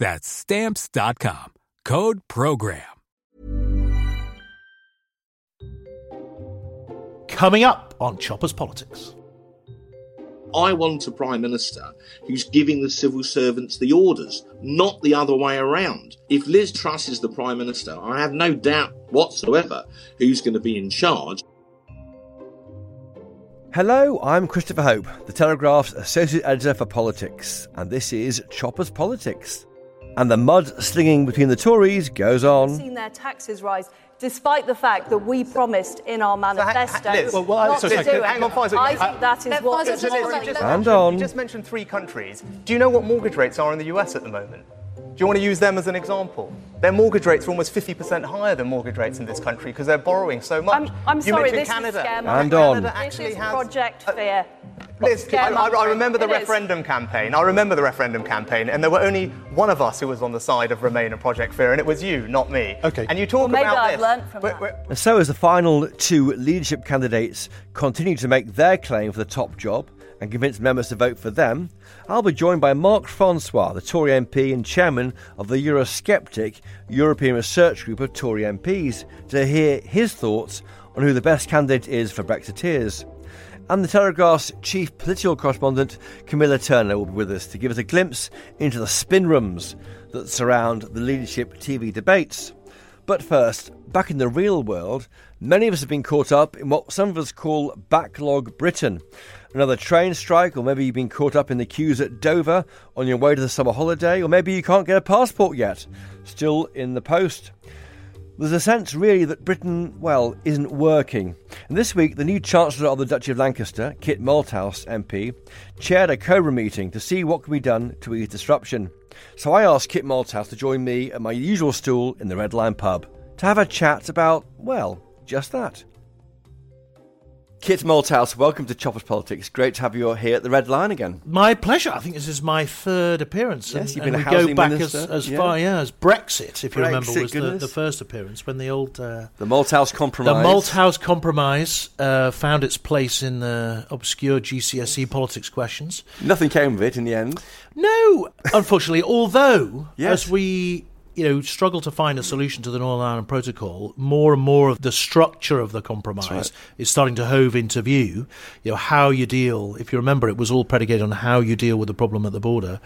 That's Stamps.com. Code PROGRAM. Coming up on Choppers Politics. I want a Prime Minister who's giving the civil servants the orders, not the other way around. If Liz Truss is the Prime Minister, I have no doubt whatsoever who's going to be in charge. Hello, I'm Christopher Hope, the Telegraph's Associate Editor for Politics, and this is Choppers Politics. And the mud slinging between the Tories goes on. seen their taxes rise, despite the fact that we promised in our manifesto Liz, well, well, not sorry, to sorry, do hang it. on, Faisal, I you- think that is what Faisal is just- you just And on. You just mentioned three countries. Do you know what mortgage rates are in the US at the moment? Do you want to use them as an example? Their mortgage rates are almost 50% higher than mortgage rates in this country because they're borrowing so much. I'm, I'm you sorry, mentioned this Canada. is scare And mongering. on. Canada This actually is has Project Fear. Liz, I, I- I remember the It is. referendum campaign. I remember the referendum campaign, and there were only one of us who was on the side of Remain and Project Fear, and it was you, not me. Okay. And you talk Well, maybe about I've this. learnt from We're- that. we're- And so, as the final two leadership candidates continue to make their claim for the top job and convince members to vote for them, I'll be joined by Mark Francois, the Tory MP and chairman of the Eurosceptic European Research Group of Tory MPs, to hear his thoughts on who the best candidate is for Brexiteers. And the Telegraph's chief political correspondent, Camilla Turner, will be with us to give us a glimpse into the spin rooms that surround the leadership TV debates. But first, back in the real world, many of us have been caught up in what some of us call backlog Britain. Another train strike, or maybe you've been caught up in the queues at Dover on your way to the summer holiday, or maybe you can't get a passport yet, still in the post. There's a sense, really, that Britain, well, isn't working. And this week, the new Chancellor of the Duchy of Lancaster, Kit Malthouse MP, chaired a Cobra meeting to see what can be done to ease disruption. So I asked Kit Malthouse to join me at my usual stool in the Red Lion pub to have a chat about, well, just that. Kit Malthouse, welcome to Choppers Politics. Great to have you here at the Red Lion again. My pleasure. I think this is my third appearance. Yes, and, you've and been a we go housing back minister, as, as yeah. far yeah, as Brexit, if you remember, was the, the first appearance when the old uh, The Malthouse Compromise. the Malthouse Compromise uh, found its place in the obscure GCSE politics questions. Nothing came of it in the end. No, unfortunately, although Yes. as we you know struggle to find a solution to the Northern Ireland Protocol, more and more of the structure of the compromise is starting to hove into view. You know how you deal. If you remember, it was all predicated on how you deal with the problem at the border,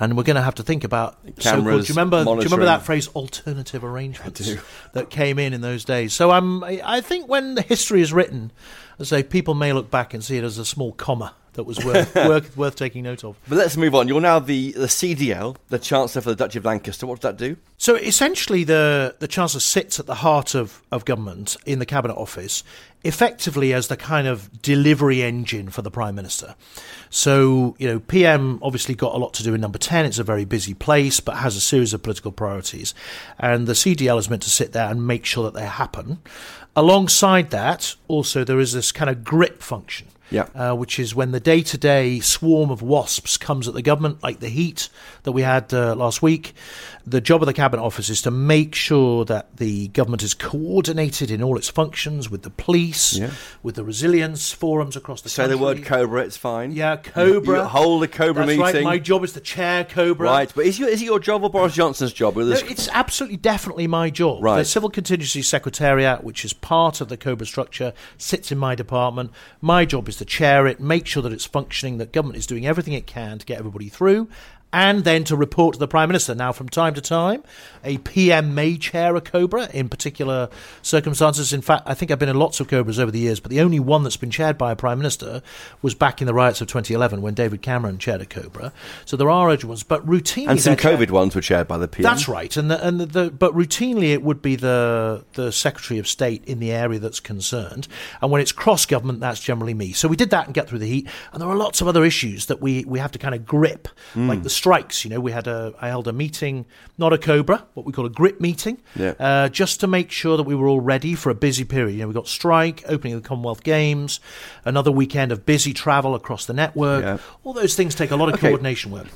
and we're going to have to think about so-called. Do Cameras, you remember? Do you remember that phrase, alternative arrangements, that came in in those days? So I'm. I I think when the history is written, as I say, people may look back and see it as a small comma that was worth worth, worth taking note of. But let's move on. You're now the, the CDL, the Chancellor for the Duchy of Lancaster. What does that do? So essentially, the, the Chancellor sits at the heart of, of government in the Cabinet Office, effectively as the kind of delivery engine for the Prime Minister. So, you know, PM obviously got a lot to do in number 10. It's a very busy place, but has a series of political priorities. And the CDL is meant to sit there and make sure that they happen. Alongside that, also, there is this kind of grip function. Yeah. uh, which is when the day to day swarm of wasps comes at the government, like the heat that we had uh, last week. The job of the Cabinet Office is to make sure that the government is coordinated in all its functions with the police, Yeah. with the resilience forums across the Say country. Say the word Cobra, it's fine. Yeah, Cobra. You, you hold the Cobra That's meeting. right. My job is to chair Cobra. Right, but is, your, is it your job or Boris Johnson's job? No, it's absolutely definitely my job. Right. The Civil Contingency Secretariat, which is part of the COBRA structure, sits in my department. My job is to chair it, make sure that it's functioning, that government is doing everything it can to get everybody through. And then to report to the Prime Minister. Now, from time to time, a PM may chair a COBRA in particular circumstances. In fact, I think I've been in lots of COBRAs over the years, but the only one that's been chaired by a Prime Minister was back in the riots of 2011 when David Cameron chaired a COBRA. So there are urgent ones, but routinely. and some they're chaired- COVID ones were chaired by the PM. that's right, and the, and the, the, but routinely it would be the the Secretary of State in the area that's concerned, and when it's cross government, that's generally me. So we did that and get through the heat, and there are lots of other issues that we, we have to kind of grip, Hmm. like the strikes. You know, we had a I held a meeting, not a Cobra, what we call a grip meeting, Yeah. uh, just to make sure that we were all ready for a busy period. You know, we got strike, opening of the Commonwealth Games, another weekend of busy travel across the network. Yeah. All those things take a lot of Okay. coordination work.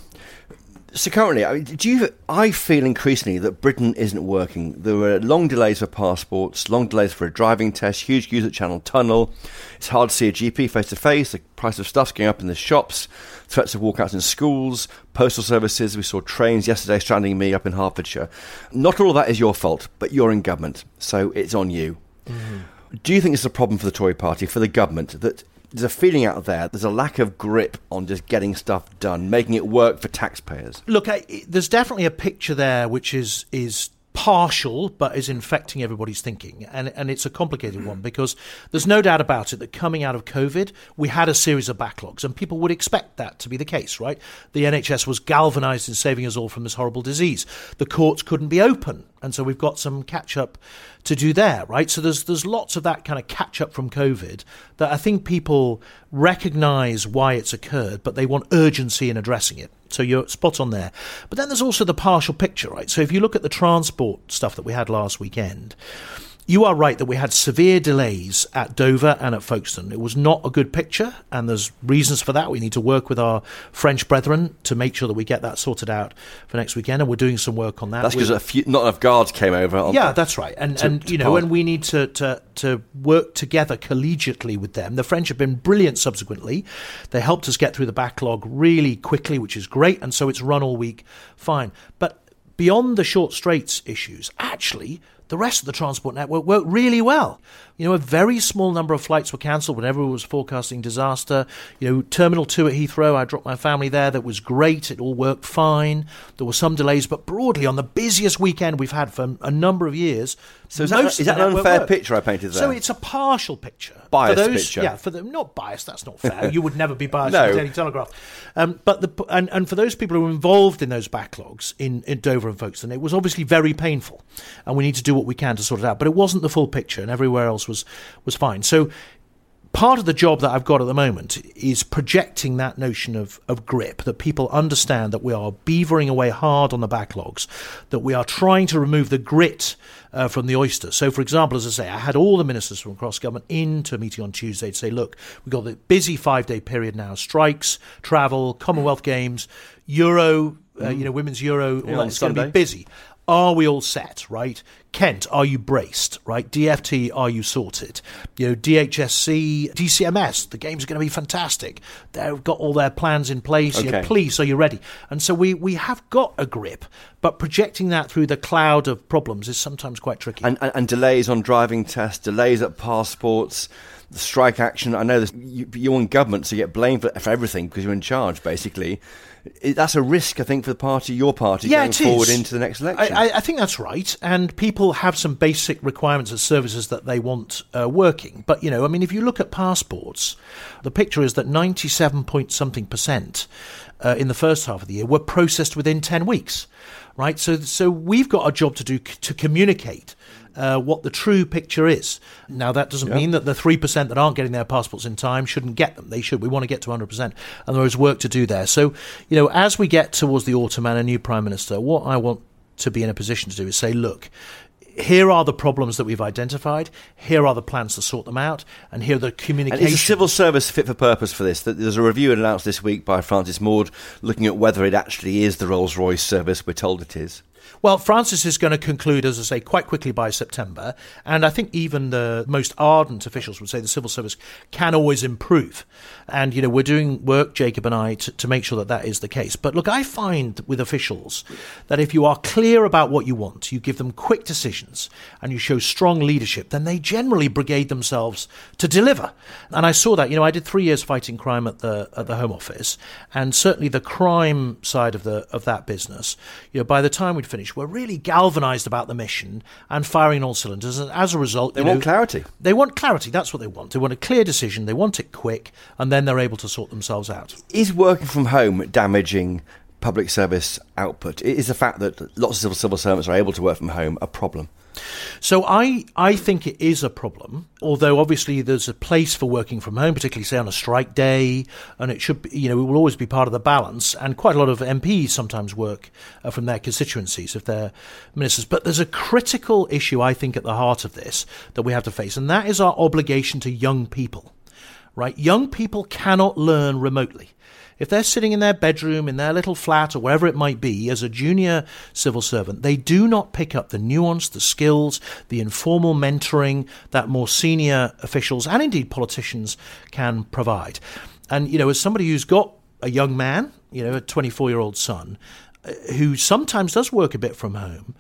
So currently, I mean, do you? I feel increasingly that Britain isn't working. There were long delays for passports, long delays for a driving test, huge queues at Channel Tunnel. It's hard to see a GP face to face. The price of stuff's going up in the shops. Threats of walkouts in schools, postal services. We saw trains yesterday stranding me up in Hertfordshire. Not all of that is your fault, but you're in government, so it's on you. Mm-hmm. Do you think it's a problem for the Tory party, for the government, that there's a feeling out there, there's a lack of grip on just getting stuff done, making it work for taxpayers? Look, I, there's definitely a picture there which is is partial, but is infecting everybody's thinking, and and it's a complicated one because there's no doubt about it that coming out of COVID, we had a series of backlogs, and people would expect that to be the case, right? The NHS was galvanised in saving us all from this horrible disease. The courts couldn't be open, and so we've got some catch up to do there, right? So there's there's lots of that kind of catch up from COVID that I think people recognise why it's occurred, but they want urgency in addressing it. So you're spot on there. But then there's also the partial picture, right? So if you look at the transport stuff that we had last weekend, you are right that we had severe delays at Dover and at Folkestone. It was not a good picture, and there's reasons for that. We need to work with our French brethren to make sure that we get that sorted out for next weekend, and we're doing some work on that. That's because a few, not enough guards came over. Yeah, that's right. And to- and you know, part. and we need to, to to work together collegiately with them. The French have been brilliant subsequently. They helped us get through the backlog really quickly, which is great, and so it's run all week fine. But beyond the short straits issues, actually the rest of the transport network worked really well. You know, a very small number of flights were cancelled when everyone was forecasting disaster. You know, Terminal 2 at Heathrow, I dropped my family there. That was great. It all worked fine. There were some delays, but broadly, on the busiest weekend we've had for a number of years, So is that- is that an unfair worked. picture I painted there? So it's a partial picture. Biased for those, picture. Yeah, for the not biased. That's not fair. you would never be biased No. Daily Telegraph. Um, but the and, and for those people who were involved in those backlogs in, in Dover and Folkestone, it was obviously very painful, and we need to do what we can to sort it out. But it wasn't the full picture, and everywhere else was was fine. So part of the job that I've got at the moment is projecting that notion of, of grip, that people understand that we are beavering away hard on the backlogs, that we are trying to remove the grit uh, from the oyster. So, for example, as I say, I had all the ministers from across government into a meeting on Tuesday to say, look, we've got the busy five day period now strikes, travel, Commonwealth Games, Euro, uh, you know, Women's Euro, all on that. It's going to be busy. Are we all set, right? Kent, are you braced, right? DFT, are you sorted? You know, DHSC, DCMS, the games are going to be fantastic. They've got all their plans in place. You know, Okay. police, are you ready? And so we, we have got a grip, but projecting that through the cloud of problems is sometimes quite tricky. and, and, and delays on driving tests, delays at passports, the strike action. I know this, you, you're in government, so you get blamed for, for everything because you're in charge, basically. It, that's a risk, I think, for the party, your party, yeah, going forward is. into the next election. I, I, think that's right, and people have some basic requirements of services that they want uh, working. But you know, I mean, if you look at passports, the picture is that ninety-seven point something percent uh, in the first half of the year were processed within ten weeks, right? So, so we've got a job to do c- to communicate. Uh, what the true picture is. Now, that doesn't mean that the 3% that aren't getting their passports in time shouldn't get them. They should. We want to get to 100%. And there is work to do there. So, you know, as we get towards the autumn and a new Prime Minister, what I want to be in a position to do is say, look, here are the problems that we've identified. Here are the plans to sort them out, and here are the communication. And is the civil service fit for purpose for this? There's a review announced this week by Francis Maude looking at whether it actually is the Rolls Royce service we're told it is. Well, Francis is going to conclude, as I say, quite quickly by September. And I think even the most ardent officials would say the civil service can always improve. And, you know, we're doing work, Jacob and I, to, to make sure that that is the case. But look, I find with officials that if you are clear about what you want, you give them quick decisions, and you show strong leadership, then they generally brigade themselves to deliver. And I saw that, you know, I did three years fighting crime at the at the Home Office, and certainly the crime side of the of that business, you know, by the time we'd finished, were really galvanised about the mission and firing all cylinders. And as a result, they want know, clarity. They want clarity. That's what they want. They want a clear decision. They want it quick, and then they're able to sort themselves out. Is working from home damaging public service output? Is the fact that lots of civil servants are able to work from home a problem? So I, I think it is a problem, although obviously there's a place for working from home, particularly say on a strike day, and it should be, you know, it will always be part of the balance. And quite a lot of MPs sometimes work uh, from their constituencies if they're ministers. But there's a critical issue, I think, at the heart of this that we have to face, and that is our obligation to young people. Right? Young people cannot learn remotely if they're sitting in their bedroom, in their little flat, or wherever it might be, as a junior civil servant, they do not pick up the nuance, the skills, the informal mentoring that more senior officials and indeed politicians can provide. And, you know, as somebody who's got a young man, you know, a 24 year old son, uh, who sometimes does work a bit from home,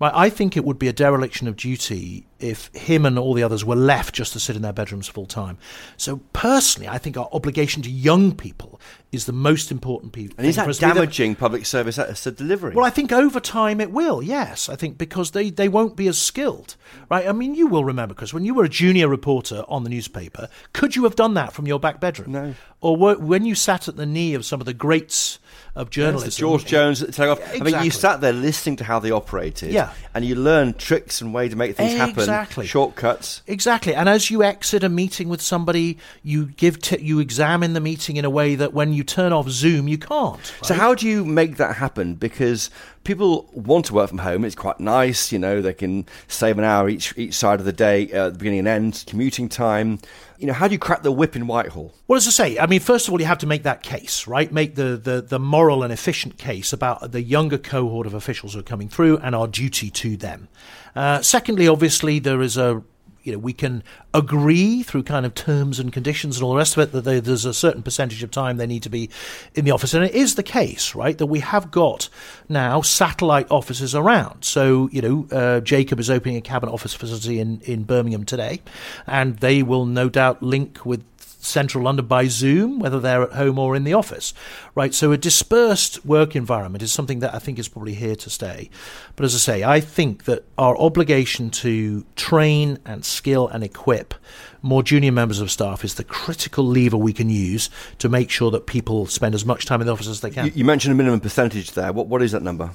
I think it would be a dereliction of duty if him and all the others were left just to sit in their bedrooms full time. So personally, I think our obligation to young people is the most important piece. And is that damaging public service delivery? Well, I think over time it will. Yes, I think because they, they won't be as skilled, right? I mean, you will remember because when you were a junior reporter on the newspaper, could you have done that from your back bedroom? No. Or were, when you sat at the knee of some of the greats of journalism. Yes, George Jones at the Telegraph. Exactly. I mean, you sat there listening to how they operated. Yeah. And you learned tricks and ways to make things exactly. happen. Exactly. Shortcuts. Exactly. And as you exit a meeting with somebody, you give t- you examine the meeting in a way that when you turn off Zoom, you can't. Right? So how do you make that happen? Because people want to work from home. It's quite nice, you know. They can save an hour each each side of the day, uh, the beginning and end, commuting time you know, how do you crack the whip in Whitehall? Well, as I say, I mean, first of all, you have to make that case, right? Make the, the, the moral and efficient case about the younger cohort of officials who are coming through and our duty to them. Uh, secondly, obviously, there is a you know, we can agree through kind of terms and conditions and all the rest of it that they, there's a certain percentage of time they need to be in the office. And it is the case, right, that we have got now satellite offices around. So, you know, uh, Jacob is opening a cabinet office facility in, in Birmingham today, and they will no doubt link with central London by Zoom, whether they're at home or in the office, right? So a dispersed work environment is something that I think is probably here to stay. But as I say, I think that our obligation to train and skill and equip more junior members of staff is the critical lever we can use to make sure that people spend as much time in the office as they can. You, you mentioned a minimum percentage there. What what is that number?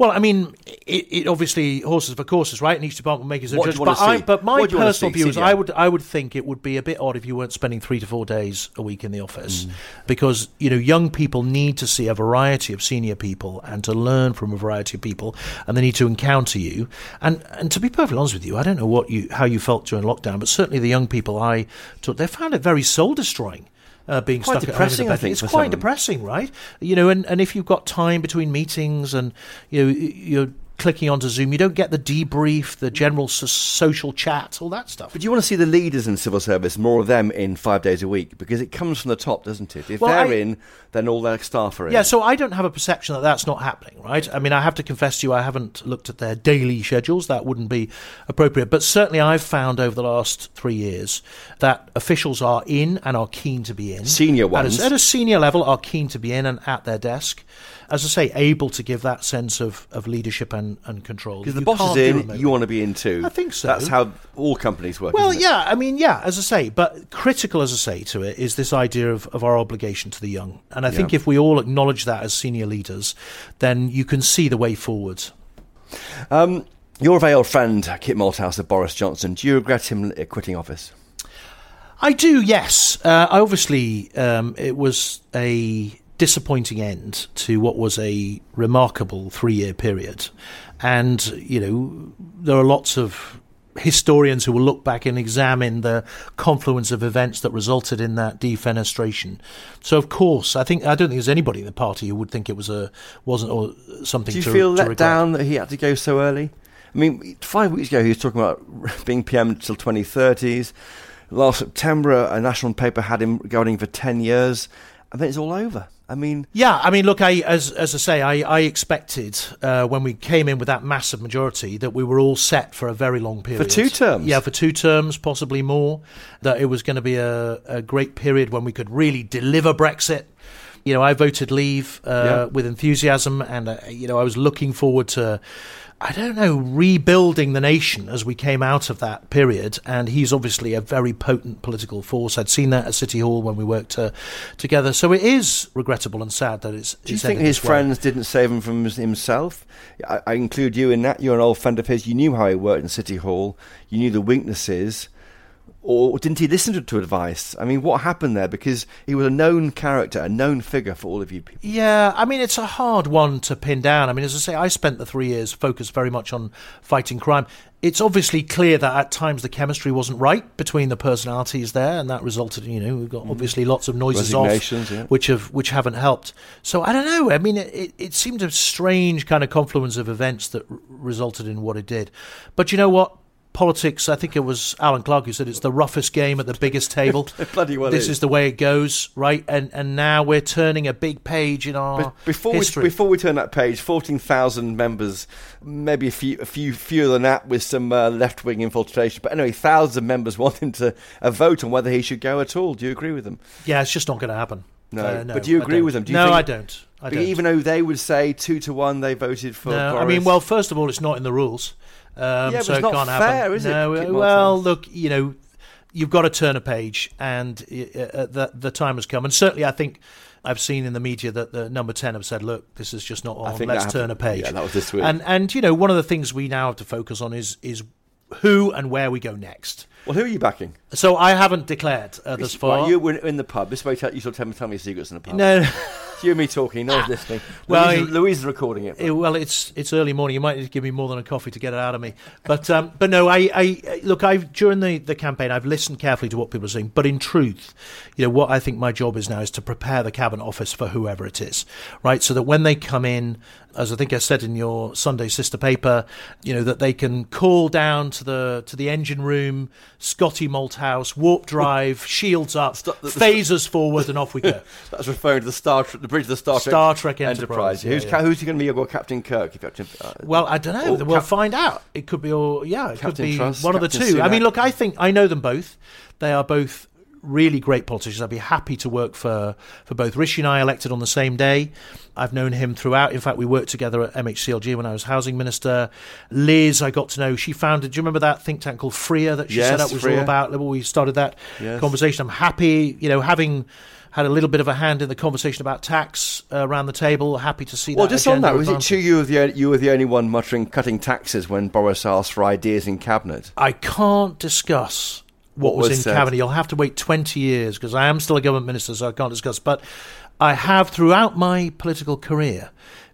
Well, I mean, it, it, obviously horses for courses, right? And each department will make its own judgment. But, I, but my personal view is, I would I would think it would be a bit odd if you weren't spending three to four days a week in the office, mm. because you know young people need to see a variety of senior people and to learn from a variety of people, and they need to encounter you. And and to be perfectly honest with you, I don't know what you how you felt during lockdown, but certainly the young people I took, they found it very soul destroying uh, being quite stuck depressing, at home. I think it's quite some. depressing, right? You know, and, and if you've got time between meetings and you know you're clicking onto Zoom, you don't get the debrief, the general so- social chat, all that stuff. But you want to see the leaders in civil service, more of them in five days a week, because it comes from the top, doesn't it? If well, they're I, in, then all their staff are in. Yeah, so I don't have a perception that that's not happening, right? I mean, I have to confess to you, I haven't looked at their daily schedules. That wouldn't be appropriate. But certainly I've found over the last three years that officials are in and are keen to be in. Senior ones. At a, at a senior level, are keen to be in and at their desk as I say, able to give that sense of, of leadership and, and control. Because the boss is in, you want to be in too. I think so. That's how all companies work. Well, yeah, I mean, yeah, as I say, but critical, as I say, to it is this idea of, of our obligation to the young. And I think if we all acknowledge that as senior leaders, then you can see the way forwards. Um, your very old friend, Kit Malthouse of Boris Johnson, do you regret him quitting office? I do, yes. Uh, obviously, um, it was a disappointing end to what was a remarkable three year period. And, you know, there are lots of historians who will look back and examine the confluence of events that resulted in that defenestration. So, of course, I think I don't think there's anybody in the party who would think it was a wasn't or something. Do you to, feel let down that he had to go so early? I mean, five weeks ago he was talking about being PM until 2030s. Last September, a national paper had him going for 10 years, and then it's all over. I mean, Yeah, I mean, look, I as as I say, I, I expected uh, when we came in with that massive majority that we were all set for a very long period for two terms? Yeah, for two terms, possibly more. That it was going to be a, a great period when we could really deliver Brexit. You know, I voted Leave uh, Yeah. with enthusiasm, and uh, you know, I was looking forward to. I don't know, rebuilding the nation as we came out of that period. And he's obviously a very potent political force. I'd seen that at City Hall when we worked uh, together. So it is regrettable and sad that it's. do you it's think his this way. friends didn't save him from himself? I, I include you in that. You're an old friend of his. You knew how he worked in City Hall. You knew the weaknesses. Or didn't he listen to, to advice? I mean, what happened there? Because he was a known character, a known figure for all of you people. Yeah, I mean, it's a hard one to pin down. I mean, as I say, I spent the three years focused very much on fighting crime. It's obviously clear that at times the chemistry wasn't right between the personalities there, and that resulted in, you know, we've got mm. obviously lots of noises off, yeah. which have which haven't helped. So I don't know. I mean, it, it, it seemed a strange kind of confluence of events that r- resulted in what it did. But you know what? Politics, I think it was Alan Clark who said it's the roughest game at the biggest table. Bloody well this is. is the way it goes, right? And and now we're turning a big page in our But before history. we before we turn that page, fourteen thousand members, maybe a few a few fewer than that with some uh, left wing infiltration. But anyway, thousands of members wanting to a vote on whether he should go at all. Do you agree with them? yeah, it's just not going to happen. No. Uh, But do you agree with them? Do you no, think- I don't. I don't. Even though they would say two to one, they voted for. no, I mean, well, first of all, it's not in the rules, um, Yeah, so it's it not can't fair, happen. is it, no, well, look, you know, you've got to turn a page, and uh, uh, the the time has come. And certainly, I think I've seen in the media that the number ten have said, "Look, this is just not on. Let's turn a page." Yeah, that was this week. And and you know, one of the things we now have to focus on is is who and where we go next. well, who are you backing? So I haven't declared uh, thus far. Right, you were in the pub. This way, tell- you shall tell me, tell me your secrets in the pub. no. And me talking. No one's listening. Well, Louise, Louise is recording it. Eh, well, it's it's early morning. You might need to give me more than a coffee to get it out of me. But um, but no, I, I look. I during the, the campaign, I've listened carefully to what people are saying. But in truth, you know, what I think my job is now is to prepare the cabinet office for whoever it is, right? So that when they come in, as I think I said in your Sunday sister paper, you know, that they can call down to the to the engine room, Scotty Malthouse, warp drive, shields up, the- phasers forward, and off we go. That's referring to the Star, the bridge of the Star Trek, Star Trek Enterprise, yeah, who's, yeah. who's going to be your Captain Kirk? If to, uh, Well, I don't know. We'll Cap- find out. It could be, or yeah, it Captain could be Truss, one of the Captain two. I mean, look, I think I know them both. They are both really great politicians. I'd be happy to work for for both. Rishi and I elected on the same day. I've known him throughout. In fact, we worked together at MHCLG when I was housing minister. Liz, I got to know. She founded. Do you remember that think tank called Freer that she Yes, set up was Freer. all about? We started that Yes. conversation. I'm happy, you know, having. Had a little bit of a hand in the conversation about tax uh, around the table. Happy to see that. well, just on that, was it true you were the you were the only one muttering cutting taxes when Boris asked for ideas in cabinet? I can't discuss what, What was, in said. cabinet. You'll have to wait 20 years because I am still a government minister, so I can't discuss. But I have, throughout my political career,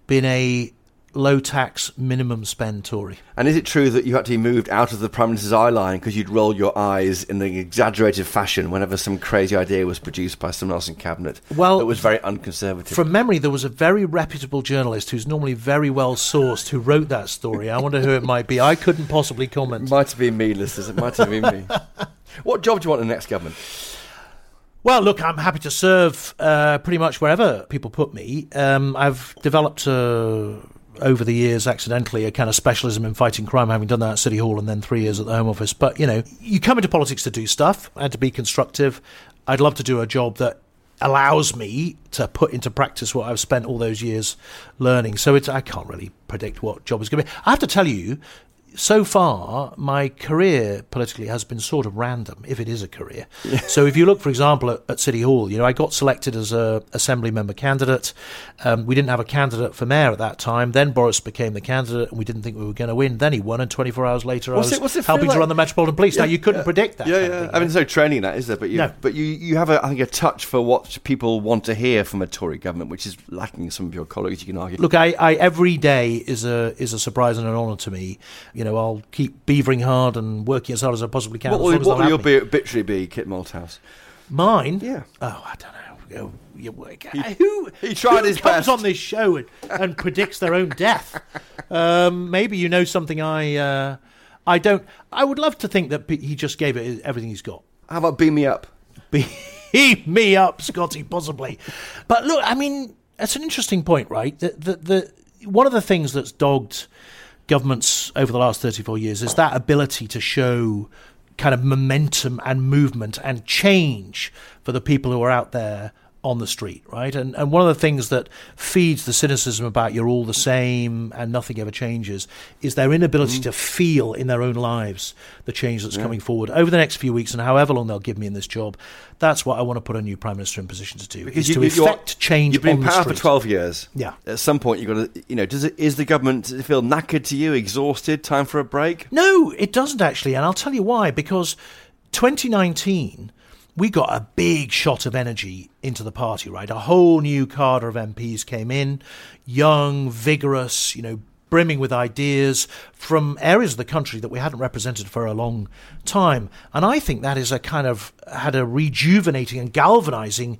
been a low tax, minimum spend Tory. And is it true that you had to be moved out of the Prime Minister's eye line because you'd roll your eyes in an exaggerated fashion whenever some crazy idea was produced by someone else in cabinet? Well, that was very unconservative. From memory, there was a very reputable journalist who's normally very well sourced who wrote that story. I wonder who it might be. I couldn't possibly comment. It might have been me, listeners. It might have been me. what job do you want in the next government? Well, look, I'm happy to serve uh, pretty much wherever people put me. Um, I've developed uh, over the years, accidentally, a kind of specialism in fighting crime, having done that at City Hall and then three years at the Home Office. But, you know, you come into politics to do stuff and to be constructive. I'd love to do a job that allows me to put into practice what I've spent all those years learning. So it's, I can't really predict what job is going to be. I have to tell you, so far, my career politically has been sort of random, if it is a career. So, if you look, for example, at, at, City Hall, you know, I got selected as a assembly member candidate. Um, we didn't have a candidate for mayor at that time. Then Boris became the candidate, and we didn't think we were going to win. Then he won, and 24 hours later, what's I was it, it helping like? to run the Metropolitan Police. Yeah, now, you couldn't yeah, predict that. Yeah, yeah. Thing, I mean, there's no training that, is there? But you, no. but you, you have, a, I think, a touch for what people want to hear from a Tory government, which is lacking some of your colleagues. You can argue. Look, I, I every day is a is a surprise and an honour to me. You know, I'll keep beavering hard and working as hard as I possibly can. What will, what will your be, obituary be, Kit Malthouse? Mine? Yeah. Oh, I don't know. He, who he tried who his comes best. on this show and, and predicts their own death? Um, maybe you know something I uh, I don't. I would love to think that he just gave it everything he's got. How about beam me up? Beam me up, Scotty, possibly. But look, I mean, that's an interesting point, right? The, the, the one of the things that's dogged governments over the last 34 years is that ability to show kind of momentum and movement and change for the people who are out there on the street, right? And and one of the things that feeds the cynicism about you're all the same and nothing ever changes is their inability mm. to feel in their own lives the change that's yeah. coming forward over the next few weeks and however long they'll give me in this job. That's what I want to put a new prime minister in position to do. Because is you, to effect change. You've been in power for twelve years. Yeah. At some point, you've got to. You know, does it is the government does it feel knackered to you, exhausted, time for a break? No, it doesn't actually, and I'll tell you why. Because 2019 we got a big shot of energy into the party, right? A whole new cadre of MPs came in, young, vigorous, you know, brimming with ideas from areas of the country that we hadn't represented for a long time. And I think that is a kind of had a rejuvenating and galvanizing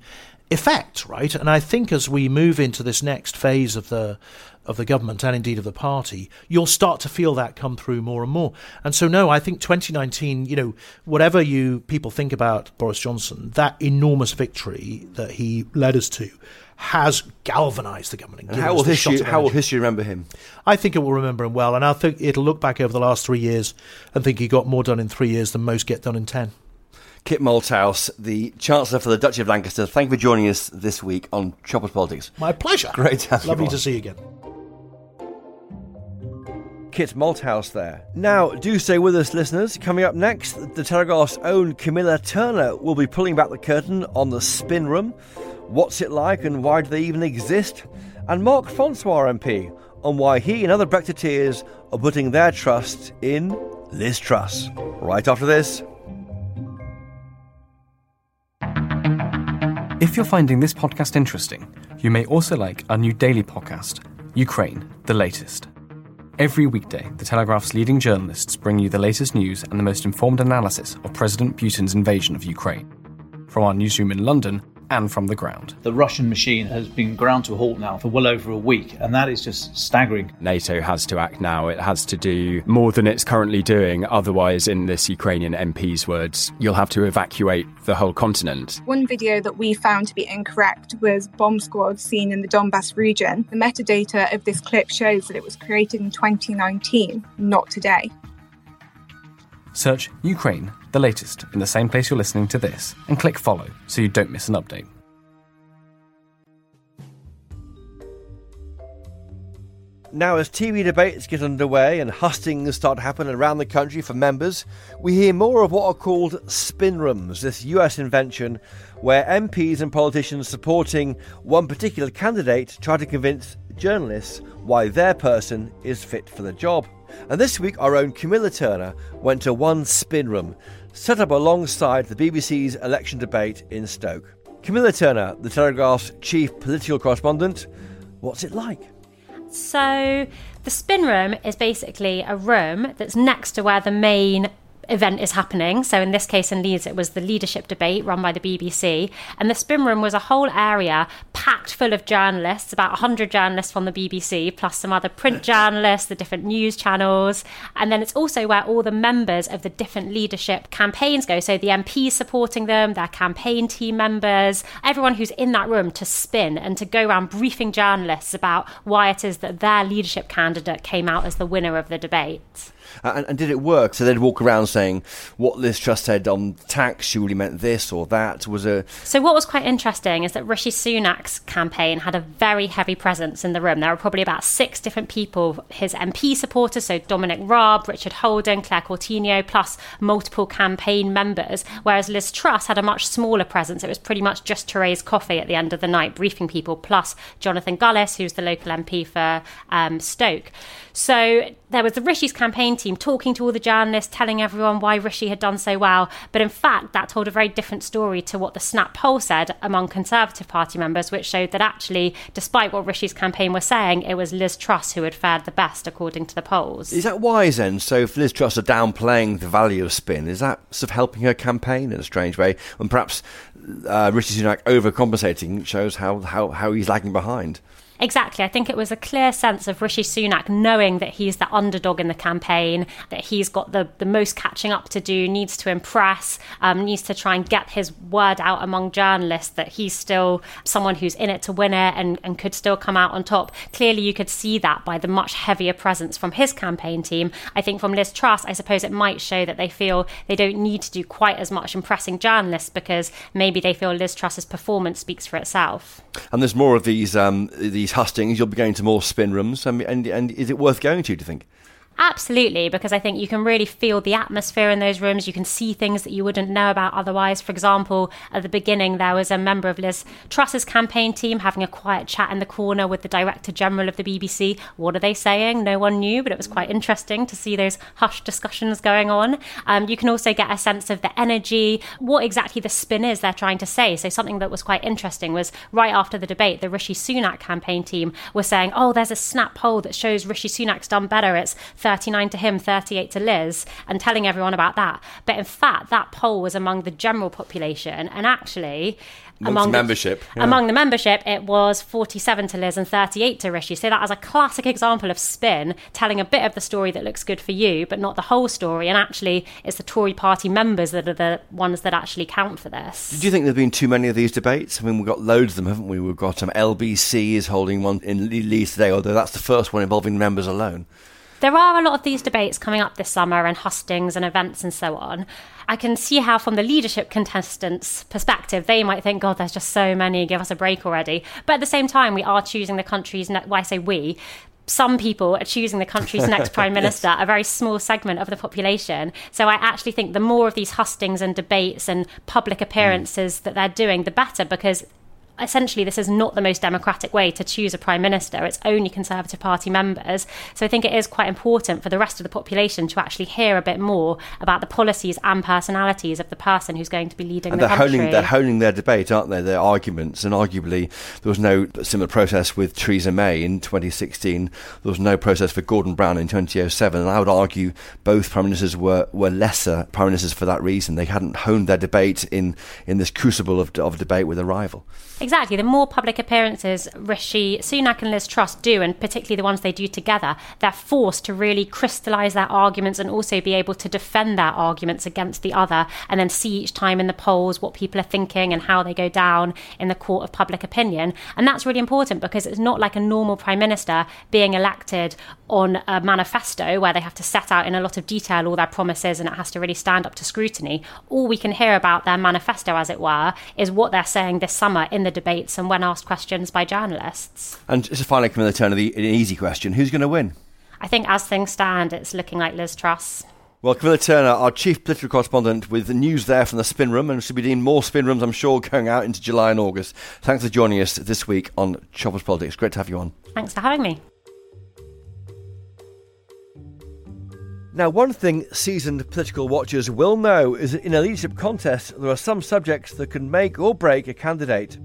effect, right? And I think as we move into this next phase of the of the government and indeed of the party, you'll start to feel that come through more and more. And so, no, I think 2019, you know, whatever you people think about Boris Johnson, that enormous victory that he led us to has galvanised the government. How will history how will history remember him? I think it will remember him well, and I think it'll look back over the last three years and think he got more done in three years than most get done in ten. Kit Malthouse, the Chancellor for the Duchy of Lancaster. Thank you for joining us this week on Choppers Politics. My pleasure. Great to have Lovely you to see you again. Kit Malthouse there. Now, do stay with us, listeners. Coming up next, the Telegraph's own Camilla Turner will be pulling back the curtain on the spin room. What's it like and why do they even exist? And Mark Francois MP on why he and other Brexiteers are putting their trust in Liz Truss. Right after this. If you're finding this podcast interesting, you may also like our new daily podcast, Ukraine, the latest. Every weekday, the Telegraph's leading journalists bring you the latest news and the most informed analysis of President Putin's invasion of Ukraine. From our newsroom in London and from the ground. The Russian machine has been ground to a halt now for well over a week, and that is just staggering. NATO has to act now. It has to do more than it's currently doing. Otherwise, in this Ukrainian MP's words, you'll have to evacuate the whole continent. One video that we found to be incorrect was bomb squads seen in the Donbass region. The metadata of this clip shows that it was created in 2019, not today. Search Ukraine, the latest, in the same place you're listening to this, and click follow so you don't miss an update. Now, as TV debates get underway and hustings start to happen around the country for members, we hear more of what are called spin rooms, this US invention where MPs and politicians supporting one particular candidate try to convince journalists why their person is fit for the job. And this week, our own Camilla Turner went to one spin room, set up alongside the BBC's election debate in Stoke. Camilla Turner, the Telegraph's chief political correspondent, what's it like? So, the spin room is basically a room that's next to where the main event is happening. So in this case in Leeds, it was the leadership debate run by the BBC. And the spin room was a whole area packed full of journalists, about 100 journalists from the BBC, plus some other print journalists, the different news channels. And then it's also where all the members of the different leadership campaigns go. So the MPs supporting them, their campaign team members, everyone who's in that room to spin and to go around briefing journalists about why it is that their leadership candidate came out as the winner of the debate. Uh, and, and, did it work? So they'd walk around saying what Liz Truss said on tax, she really meant this or that. Was a so what was quite interesting is that Rishi Sunak's campaign had a very heavy presence in the room. There were probably about six different people, his MP supporters, so Dominic Raab, Richard Holden, Claire Coutinho, plus multiple campaign members. Whereas Liz Truss had a much smaller presence. It was pretty much just Therese Coffey at the end of the night briefing people, plus Jonathan Gullis, who's the local MP for um, Stoke. So there was the Rishi's campaign team talking to all the journalists, telling everyone why Rishi had done so well. But in fact, that told a very different story to what the Snap poll said among Conservative Party members, which showed that actually, despite what Rishi's campaign was saying, it was Liz Truss who had fared the best, according to the polls. Is that wise then? So if Liz Truss are downplaying the value of spin, is that sort of helping her campaign in a strange way? And perhaps uh, Rishi Sunak overcompensating shows how, how, how he's lagging behind. Exactly. I think it was a clear sense of Rishi Sunak knowing that he's the underdog in the campaign, that he's got the, the most catching up to do, needs to impress, um, needs to try and get his word out among journalists that he's still someone who's in it to win it and, and could still come out on top. Clearly, you could see that by the much heavier presence from his campaign team. I think from Liz Truss, I suppose it might show that they feel they don't need to do quite as much impressing journalists because maybe they feel Liz Truss's performance speaks for itself. And there's more of these um, these hustings. You'll be going to more spin rooms, and, and, and is it worth going to? Do you think? Absolutely, because I think you can really feel the atmosphere in those rooms. You can see things that you wouldn't know about otherwise. For example, at the beginning, there was a member of Liz Truss's campaign team having a quiet chat in the corner with the Director General of the BBC. What are they saying? No one knew, but it was quite interesting to see those hushed discussions going on. Um, you can also get a sense of the energy, what exactly the spin is they're trying to say. So, something that was quite interesting was right after the debate, the Rishi Sunak campaign team were saying, Oh, there's a snap poll that shows Rishi Sunak's done better. It's 39 to him, 38 to Liz, and telling everyone about that. But in fact, that poll was among the general population, and actually, among the membership, yeah. among the membership, it was 47 to Liz and 38 to Rishi. So that is a classic example of spin, telling a bit of the story that looks good for you, but not the whole story. And actually, it's the Tory Party members that are the ones that actually count for this. Do you think there've been too many of these debates? I mean, we've got loads of them, haven't we? We've got um, LBC is holding one in Leeds today, although that's the first one involving members alone. There are a lot of these debates coming up this summer and hustings and events and so on. I can see how, from the leadership contestants' perspective, they might think, God, there's just so many, give us a break already. But at the same time, we are choosing the country's, ne- well, I say we, some people are choosing the country's next prime minister, yes. a very small segment of the population. So I actually think the more of these hustings and debates and public appearances mm. that they're doing, the better, because essentially this is not the most democratic way to choose a prime minister. It's only Conservative Party members. So I think it is quite important for the rest of the population to actually hear a bit more about the policies and personalities of the person who's going to be leading and the they're country. Honing, they're honing their debate, aren't they? Their arguments. And arguably, there was no similar process with Theresa May in 2016. There was no process for Gordon Brown in 2007. And I would argue both prime ministers were, were lesser prime ministers for that reason. They hadn't honed their debate in, in this crucible of, of debate with a rival. Exactly. The more public appearances Rishi Sunak and Liz Truss do, and particularly the ones they do together, they're forced to really crystallise their arguments and also be able to defend their arguments against the other, and then see each time in the polls what people are thinking and how they go down in the court of public opinion. And that's really important because it's not like a normal prime minister being elected on a manifesto where they have to set out in a lot of detail all their promises and it has to really stand up to scrutiny. All we can hear about their manifesto, as it were, is what they're saying this summer in the debates and when asked questions by journalists. And just finally, coming to the turn of the an easy question: Who's going to win? I think, as things stand, it's looking like Liz Truss. Well, Camilla Turner, our chief political correspondent, with the news there from the spin room, and should be doing more spin rooms, I'm sure, going out into July and August. Thanks for joining us this week on Choppers Politics. Great to have you on. Thanks for having me. Now, one thing seasoned political watchers will know is that in a leadership contest, there are some subjects that can make or break a candidate.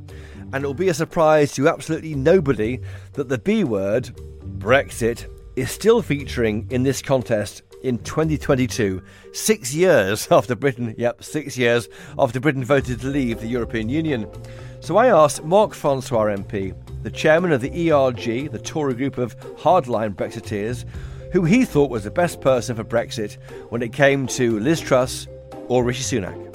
And it will be a surprise to absolutely nobody that the B word, Brexit, is still featuring in this contest in 2022, six years after Britain, yep, six years after Britain voted to leave the European Union. So I asked Mark Francois MP, the chairman of the ERG, the Tory group of hardline Brexiteers, who he thought was the best person for Brexit when it came to Liz Truss or Rishi Sunak.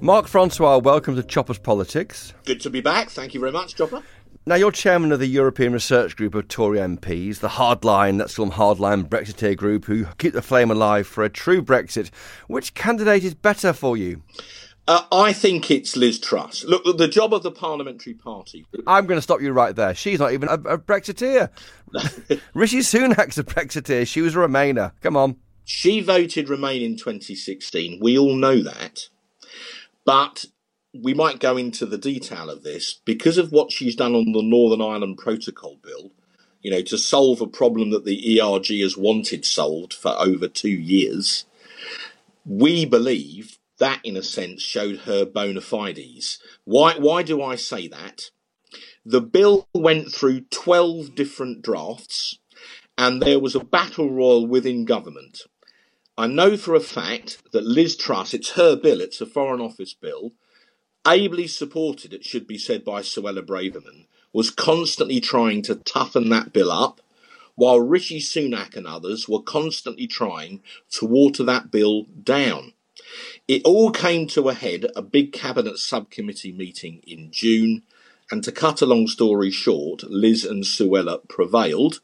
Mark Francois, welcome to Choppers Politics. Good to be back. Thank you very much, Chopper. Now, you're chairman of the European Research Group of Tory MPs, the hardline, that's some hardline Brexiteer group who keep the flame alive for a true Brexit. Which candidate is better for you? Uh, I think it's Liz Truss. Look, the job of the parliamentary party. I'm going to stop you right there. She's not even a, a Brexiteer. Rishi Sunak's a Brexiteer. She was a Remainer. Come on. She voted Remain in 2016. We all know that. But we might go into the detail of this because of what she's done on the Northern Ireland Protocol Bill, you know, to solve a problem that the ERG has wanted solved for over two years. We believe that, in a sense, showed her bona fides. Why, why do I say that? The bill went through 12 different drafts and there was a battle royal within government. I know for a fact that Liz Truss, it's her bill, it's a Foreign Office bill, ably supported, it should be said, by Suella Braverman, was constantly trying to toughen that bill up, while Rishi Sunak and others were constantly trying to water that bill down. It all came to a head a big cabinet subcommittee meeting in June, and to cut a long story short, Liz and Suella prevailed.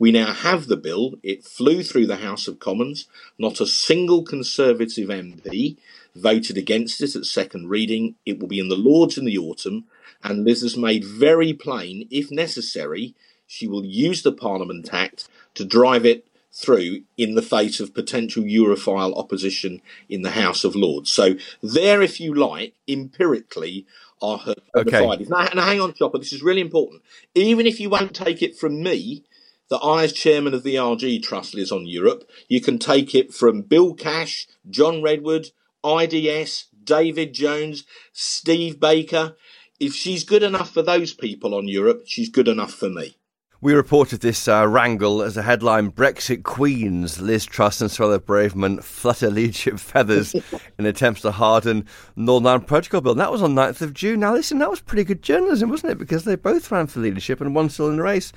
We now have the bill. It flew through the House of Commons. Not a single Conservative MP voted against it at second reading. It will be in the Lords in the autumn, and Liz has made very plain, if necessary, she will use the Parliament Act to drive it through in the face of potential Europhile opposition in the House of Lords. So there, if you like, empirically are her okay. Now, now, hang on, Chopper, this is really important. Even if you won't take it from me, that I, as chairman of the ERG Truss, is on Europe, you can take it from Bill Cash, John Redwood, IDS, David Jones, Steve Baker. If she's good enough for those people on Europe, she's good enough for me. We reported this uh, wrangle as a headline Brexit Queens, Liz Truss and Suella Braverman flutter leadership feathers in attempts to harden Northern Ireland Protocol Bill. And that was on 9th of June. Now, listen, that was pretty good journalism, wasn't it? Because they both ran for leadership and one still in the race.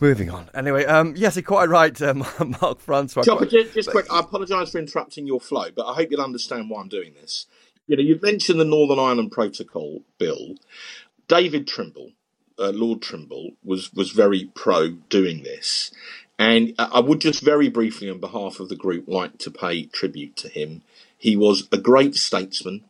Moving on. Anyway, um, yes, you're quite right, um, Mark Francois. Chopper, just, just quick, I apologise for interrupting your flow, but I hope you'll understand why I'm doing this. You know, you've mentioned the Northern Ireland Protocol Bill. David Trimble, uh, Lord Trimble, was, was very pro doing this. And I would just very briefly, on behalf of the group, like to pay tribute to him. He was a great statesman,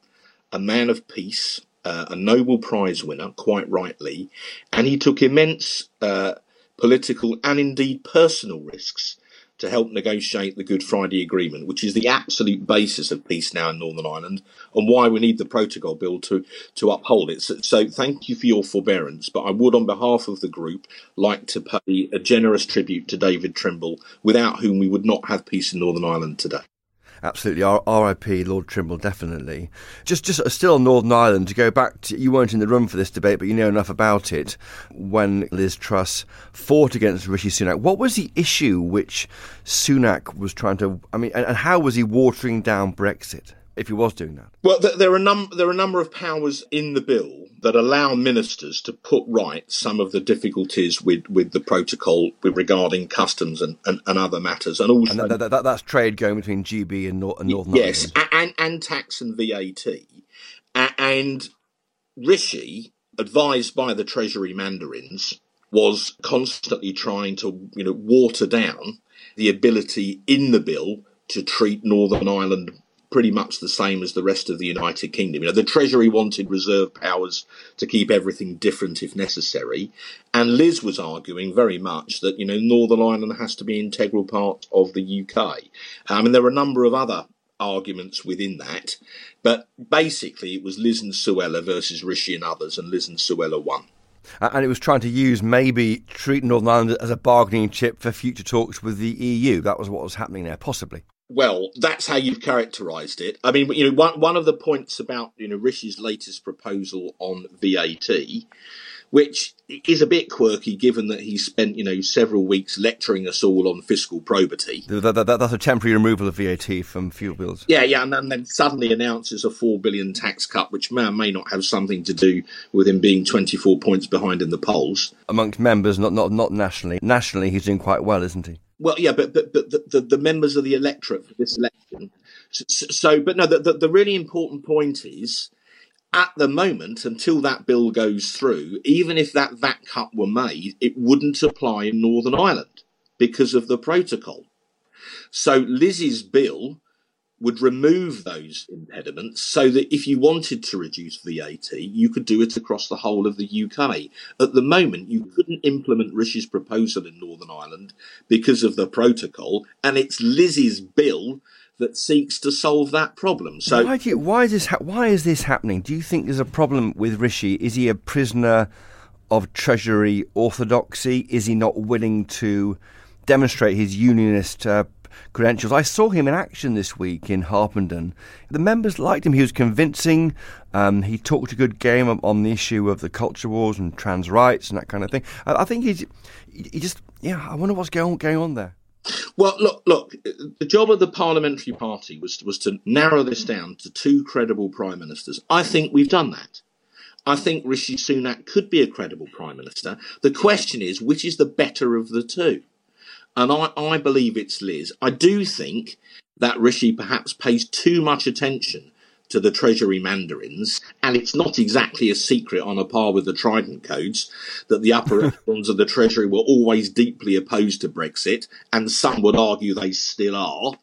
a man of peace, uh, a Nobel Prize winner, quite rightly, and he took immense uh, political, and indeed personal risks to help negotiate the Good Friday Agreement, which is the absolute basis of peace now in Northern Ireland and why we need the Protocol Bill to, to uphold it. So, so, thank you for your forbearance, but I would, on behalf of the group, like to pay a generous tribute to David Trimble, without whom we would not have peace in Northern Ireland today. Absolutely, R- R.I.P. Lord Trimble, definitely. Just, just uh, still on Northern Ireland to go back. to You weren't in the room for this debate, but you know enough about it. When Liz Truss fought against Rishi Sunak, what was the issue which Sunak was trying to? I mean, and, and how was he watering down Brexit? If he was doing that? Well, there are, num- there are a number of powers in the bill that allow ministers to put right some of the difficulties with, with the protocol with regarding customs and, and, and other matters. And also. And that, that, that's trade going between GB and, Nor- and Northern yes, Ireland. Yes, and, and tax and VAT. And Rishi, advised by the Treasury mandarins, was constantly trying to you know water down the ability in the bill to treat Northern Ireland pretty much the same as the rest of the United Kingdom. You know, the Treasury wanted reserve powers to keep everything different if necessary, and Liz was arguing very much that you know Northern Ireland has to be an integral part of the UK. I um, mean, there were a number of other arguments within that, but basically it was Liz and Suella versus Rishi and others, and Liz and Suella won. And it was trying to use maybe treat Northern Ireland as a bargaining chip for future talks with the EU. That was what was happening there, possibly. Well, that's how you've characterised it. I mean, you know, one one of the points about you know Rishi's latest proposal on VAT, which is a bit quirky given that he spent you know several weeks lecturing us all on fiscal probity. That, that, that, that's a temporary removal of VAT from fuel bills. Yeah, yeah, and, and then suddenly announces a four billion tax cut, which may or may not have something to do with him being twenty four points behind in the polls amongst members, not not not nationally. Nationally, he's doing quite well, isn't he? Well, yeah, but but, but the, the, the members of the electorate for this election. So, so but no, the, the, the really important point is at the moment, until that bill goes through, even if that VAT cut were made, it wouldn't apply in Northern Ireland because of the protocol. So Liz's bill would remove those impediments so that if you wanted to reduce VAT, you could do it across the whole of the UK. At the moment, you couldn't implement Rishi's proposal in Northern Ireland because of the protocol, and it's Liz's bill that seeks to solve that problem. So why, you, why is this? Ha- why is this happening? Do you think there's a problem with Rishi? Is he a prisoner of Treasury orthodoxy? Is he not willing to demonstrate his unionist uh, credentials. I saw him in action this week in Harpenden. The members liked him. He was convincing. Um, he talked a good game on the issue of the culture wars and trans rights and that kind of thing. I, I think he's he just yeah. I wonder what's going going on there. Well, look, look. The job of the parliamentary party was was to narrow this down to two credible prime ministers. I think we've done that. I think Rishi Sunak could be a credible prime minister. The question is, which is the better of the two? And I, I believe it's Liz. I do think that Rishi perhaps pays too much attention to the Treasury mandarins, and it's not exactly a secret on a par with the Trident codes that the upper echelons of the Treasury were always deeply opposed to Brexit, and some would argue they still are.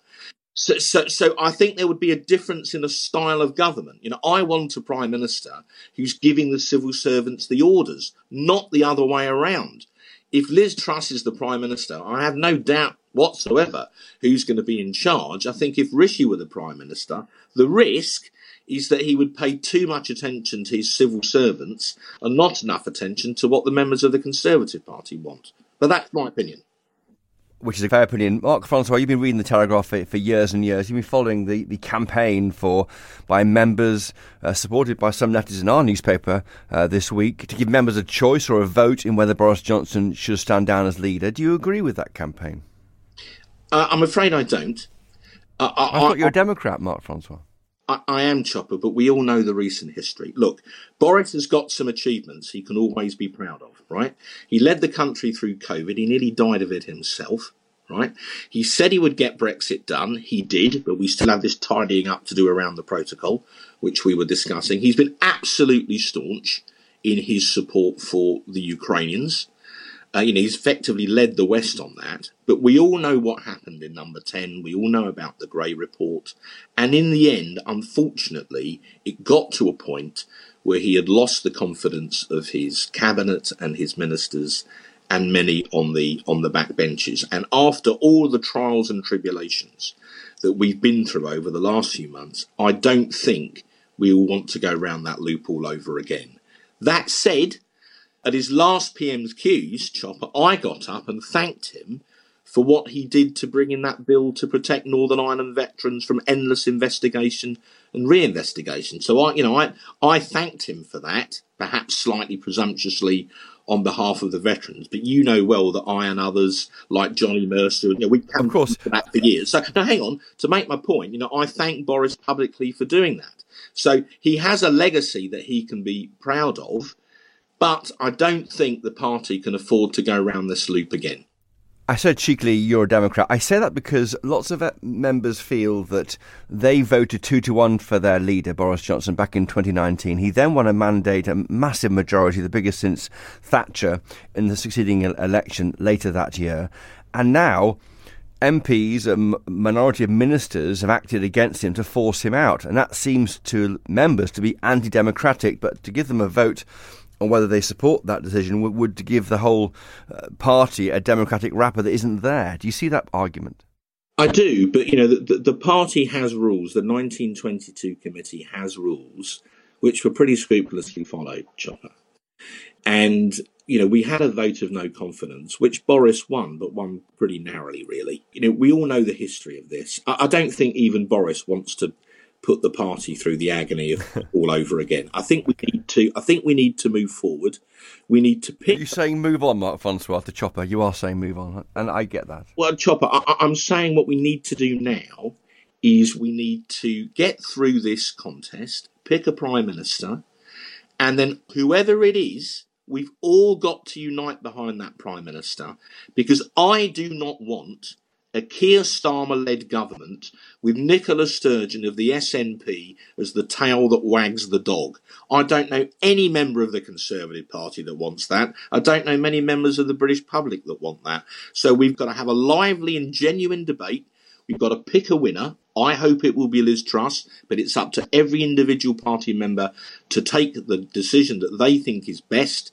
So, so, so I think there would be a difference in the style of government. You know, I want a prime minister who's giving the civil servants the orders, not the other way around if Liz Truss is the Prime Minister, I have no doubt whatsoever who's going to be in charge. I think if Rishi were the Prime Minister, the risk is that he would pay too much attention to his civil servants and not enough attention to what the members of the Conservative Party want. But that's my opinion which is a fair opinion. Mark Francois, you've been reading the Telegraph for, for years and years. You've been following the, the campaign for by members, uh, supported by some letters in our newspaper uh, this week, to give members a choice or a vote in whether Boris Johnson should stand down as leader. Do you agree with that campaign? Uh, I'm afraid I don't. I, I thought you're a Democrat, Mark Francois. I, I am Chopper, but we all know the recent history. Look, Boris has got some achievements he can always be proud of, right? He led the country through COVID. He nearly died of it himself, right? He said he would get Brexit done. He did, but we still have this tidying up to do around the protocol, which we were discussing. He's been absolutely staunch in his support for the Ukrainians. Uh, you know, he's effectively led the West on that. But we all know what happened in number 10. We all know about the Gray Report. And in the end, unfortunately, it got to a point where he had lost the confidence of his cabinet and his ministers and many on the on the back benches. And after all the trials and tribulations that we've been through over the last few months, I don't think we will want to go round that loop all over again. That said, at his last PMQs, Chopper, I got up and thanked him for what he did to bring in that bill to protect Northern Ireland veterans from endless investigation and reinvestigation. So I, you know, I I thanked him for that, perhaps slightly presumptuously on behalf of the veterans. But you know well that I and others, like Johnny Mercer, you know, we come of course for that for years. So now, hang on. To make my point, you know, I thank Boris publicly for doing that. So he has a legacy that he can be proud of. But I don't think the party can afford to go around this loop again. I said cheekily, you're a Democrat. I say that because lots of uh, members feel that they voted two to one for their leader, Boris Johnson, back in 2019. He then won a mandate, a massive majority, the biggest since Thatcher, in the succeeding election later that year. And now MPs, a minority of ministers, have acted against him to force him out. And that seems to members to be anti democratic, but to give them a vote on whether they support that decision would, would give the whole uh, party a democratic wrapper that isn't there. Do you see that argument? I do, but you know the, the, party has rules. The 1922 committee has rules which were pretty scrupulously followed, Chopper. And you know, we had a vote of no confidence, which Boris won, but won pretty narrowly, really. You know, we all know the history of this. I, I don't think even Boris wants to put the party through the agony of all over again. I think we need to. I think we need to move forward. We need to pick. Are you saying move on, Mark Francois, the chopper? You are saying move on, and I get that. Well, chopper. I, I'm saying what we need to do now is we need to get through this contest, pick a prime minister, and then whoever it is, we've all got to unite behind that prime minister because I do not want a Keir Starmer led government with Nicola Sturgeon of the SNP as the tail that wags the dog. I don't know any member of the Conservative Party that wants that. I don't know many members of the British public that want that. So we've got to have a lively and genuine debate. We've got to pick a winner. I hope it will be Liz Truss, but it's up to every individual party member to take the decision that they think is best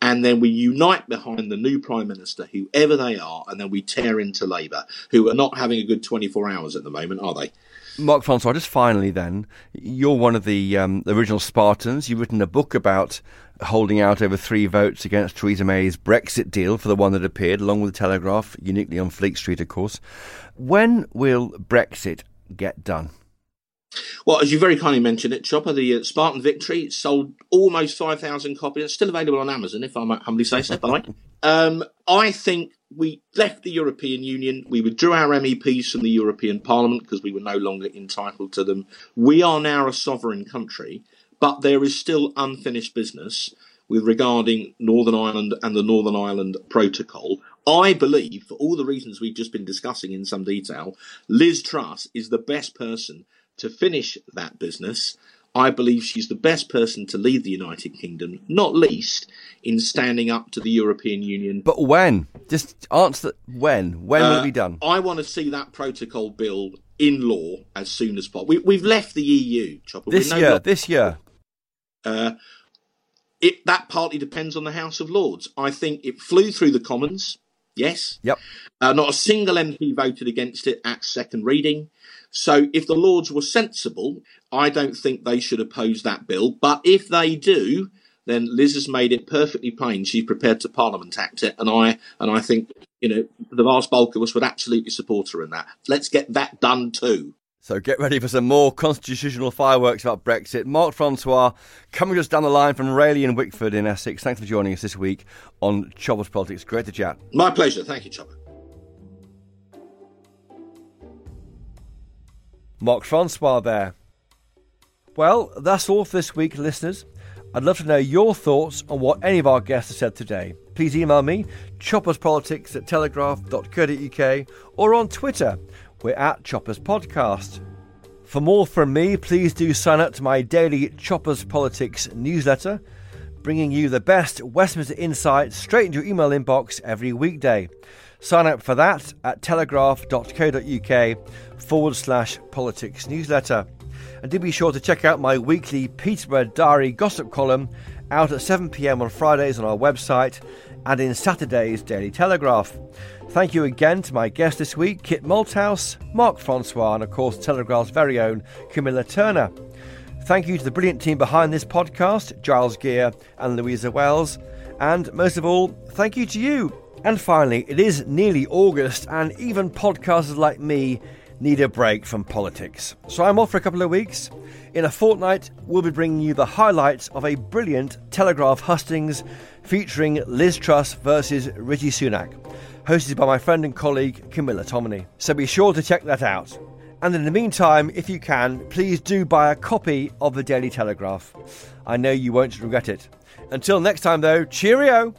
and then we unite behind the new Prime Minister, whoever they are, and then we tear into Labour, who are not having a good 24 hours at the moment, are they? Mark Francois, just finally then, you're one of the um, original Spartans. You've written a book about holding out over three votes against Theresa May's Brexit deal for the one that appeared, along with the Telegraph, uniquely on Fleet Street, of course. When will Brexit get done? Well, as you very kindly mentioned it, Chopper, the uh, Spartan Victory sold almost 5,000 copies. It's still available on Amazon, if I might humbly say so, by the way. Um, I think we left the European Union. We withdrew our MEPs from the European Parliament because we were no longer entitled to them. We are now a sovereign country, but there is still unfinished business with regarding Northern Ireland and the Northern Ireland Protocol. I believe, for all the reasons we've just been discussing in some detail, Liz Truss is the best person to finish that business. I believe she's the best person to lead the United Kingdom, not least in standing up to the European Union. But when? Just answer when. When uh, will it be done? I want to see that protocol bill in law as soon as possible. We, have left the EU, Chopper. This year. this year. Uh, it that partly depends on the House of Lords. I think it flew through the Commons. Yes. Yep. Uh, not a single MP voted against it at second reading. So if the Lords were sensible, I don't think they should oppose that bill. But if they do, then Liz has made it perfectly plain she's prepared to Parliament Act it, and I and I think you know the vast bulk of us would absolutely support her in that. Let's get that done too. So get ready for some more constitutional fireworks about Brexit. Mark Francois coming just down the line from Rayleigh and Wickford in Essex. Thanks for joining us this week on Chopper's Politics. Great to chat. My pleasure. Thank you, Chopper. Mark Francois there. Well, that's all for this week, listeners. I'd love to know your thoughts on what any of our guests have said today. Please email me, chopperspolitics at telegraph.co.uk, or on Twitter. We're at Choppers Podcast. For more from me, please do sign up to my daily Choppers Politics newsletter, bringing you the best Westminster insights straight into your email inbox every weekday. Sign up for that at telegraph.co.uk forward slash politics newsletter. And do be sure to check out my weekly Peterborough Diary gossip column out at 7pm on Fridays on our website and in Saturday's Daily Telegraph. Thank you again to my guest this week, Kit Malthouse, Mark Francois, and of course Telegraph's very own Camilla Turner. Thank you to the brilliant team behind this podcast, Giles Gear and Louisa Wells. And most of all, thank you to you, and finally, it is nearly August, and even podcasters like me need a break from politics. So I'm off for a couple of weeks. In a fortnight, we'll be bringing you the highlights of a brilliant Telegraph hustings featuring Liz Truss versus Rishi Sunak, hosted by my friend and colleague Camilla Tominey. So be sure to check that out. And in the meantime, if you can, please do buy a copy of the Daily Telegraph. I know you won't regret it. Until next time, though, cheerio!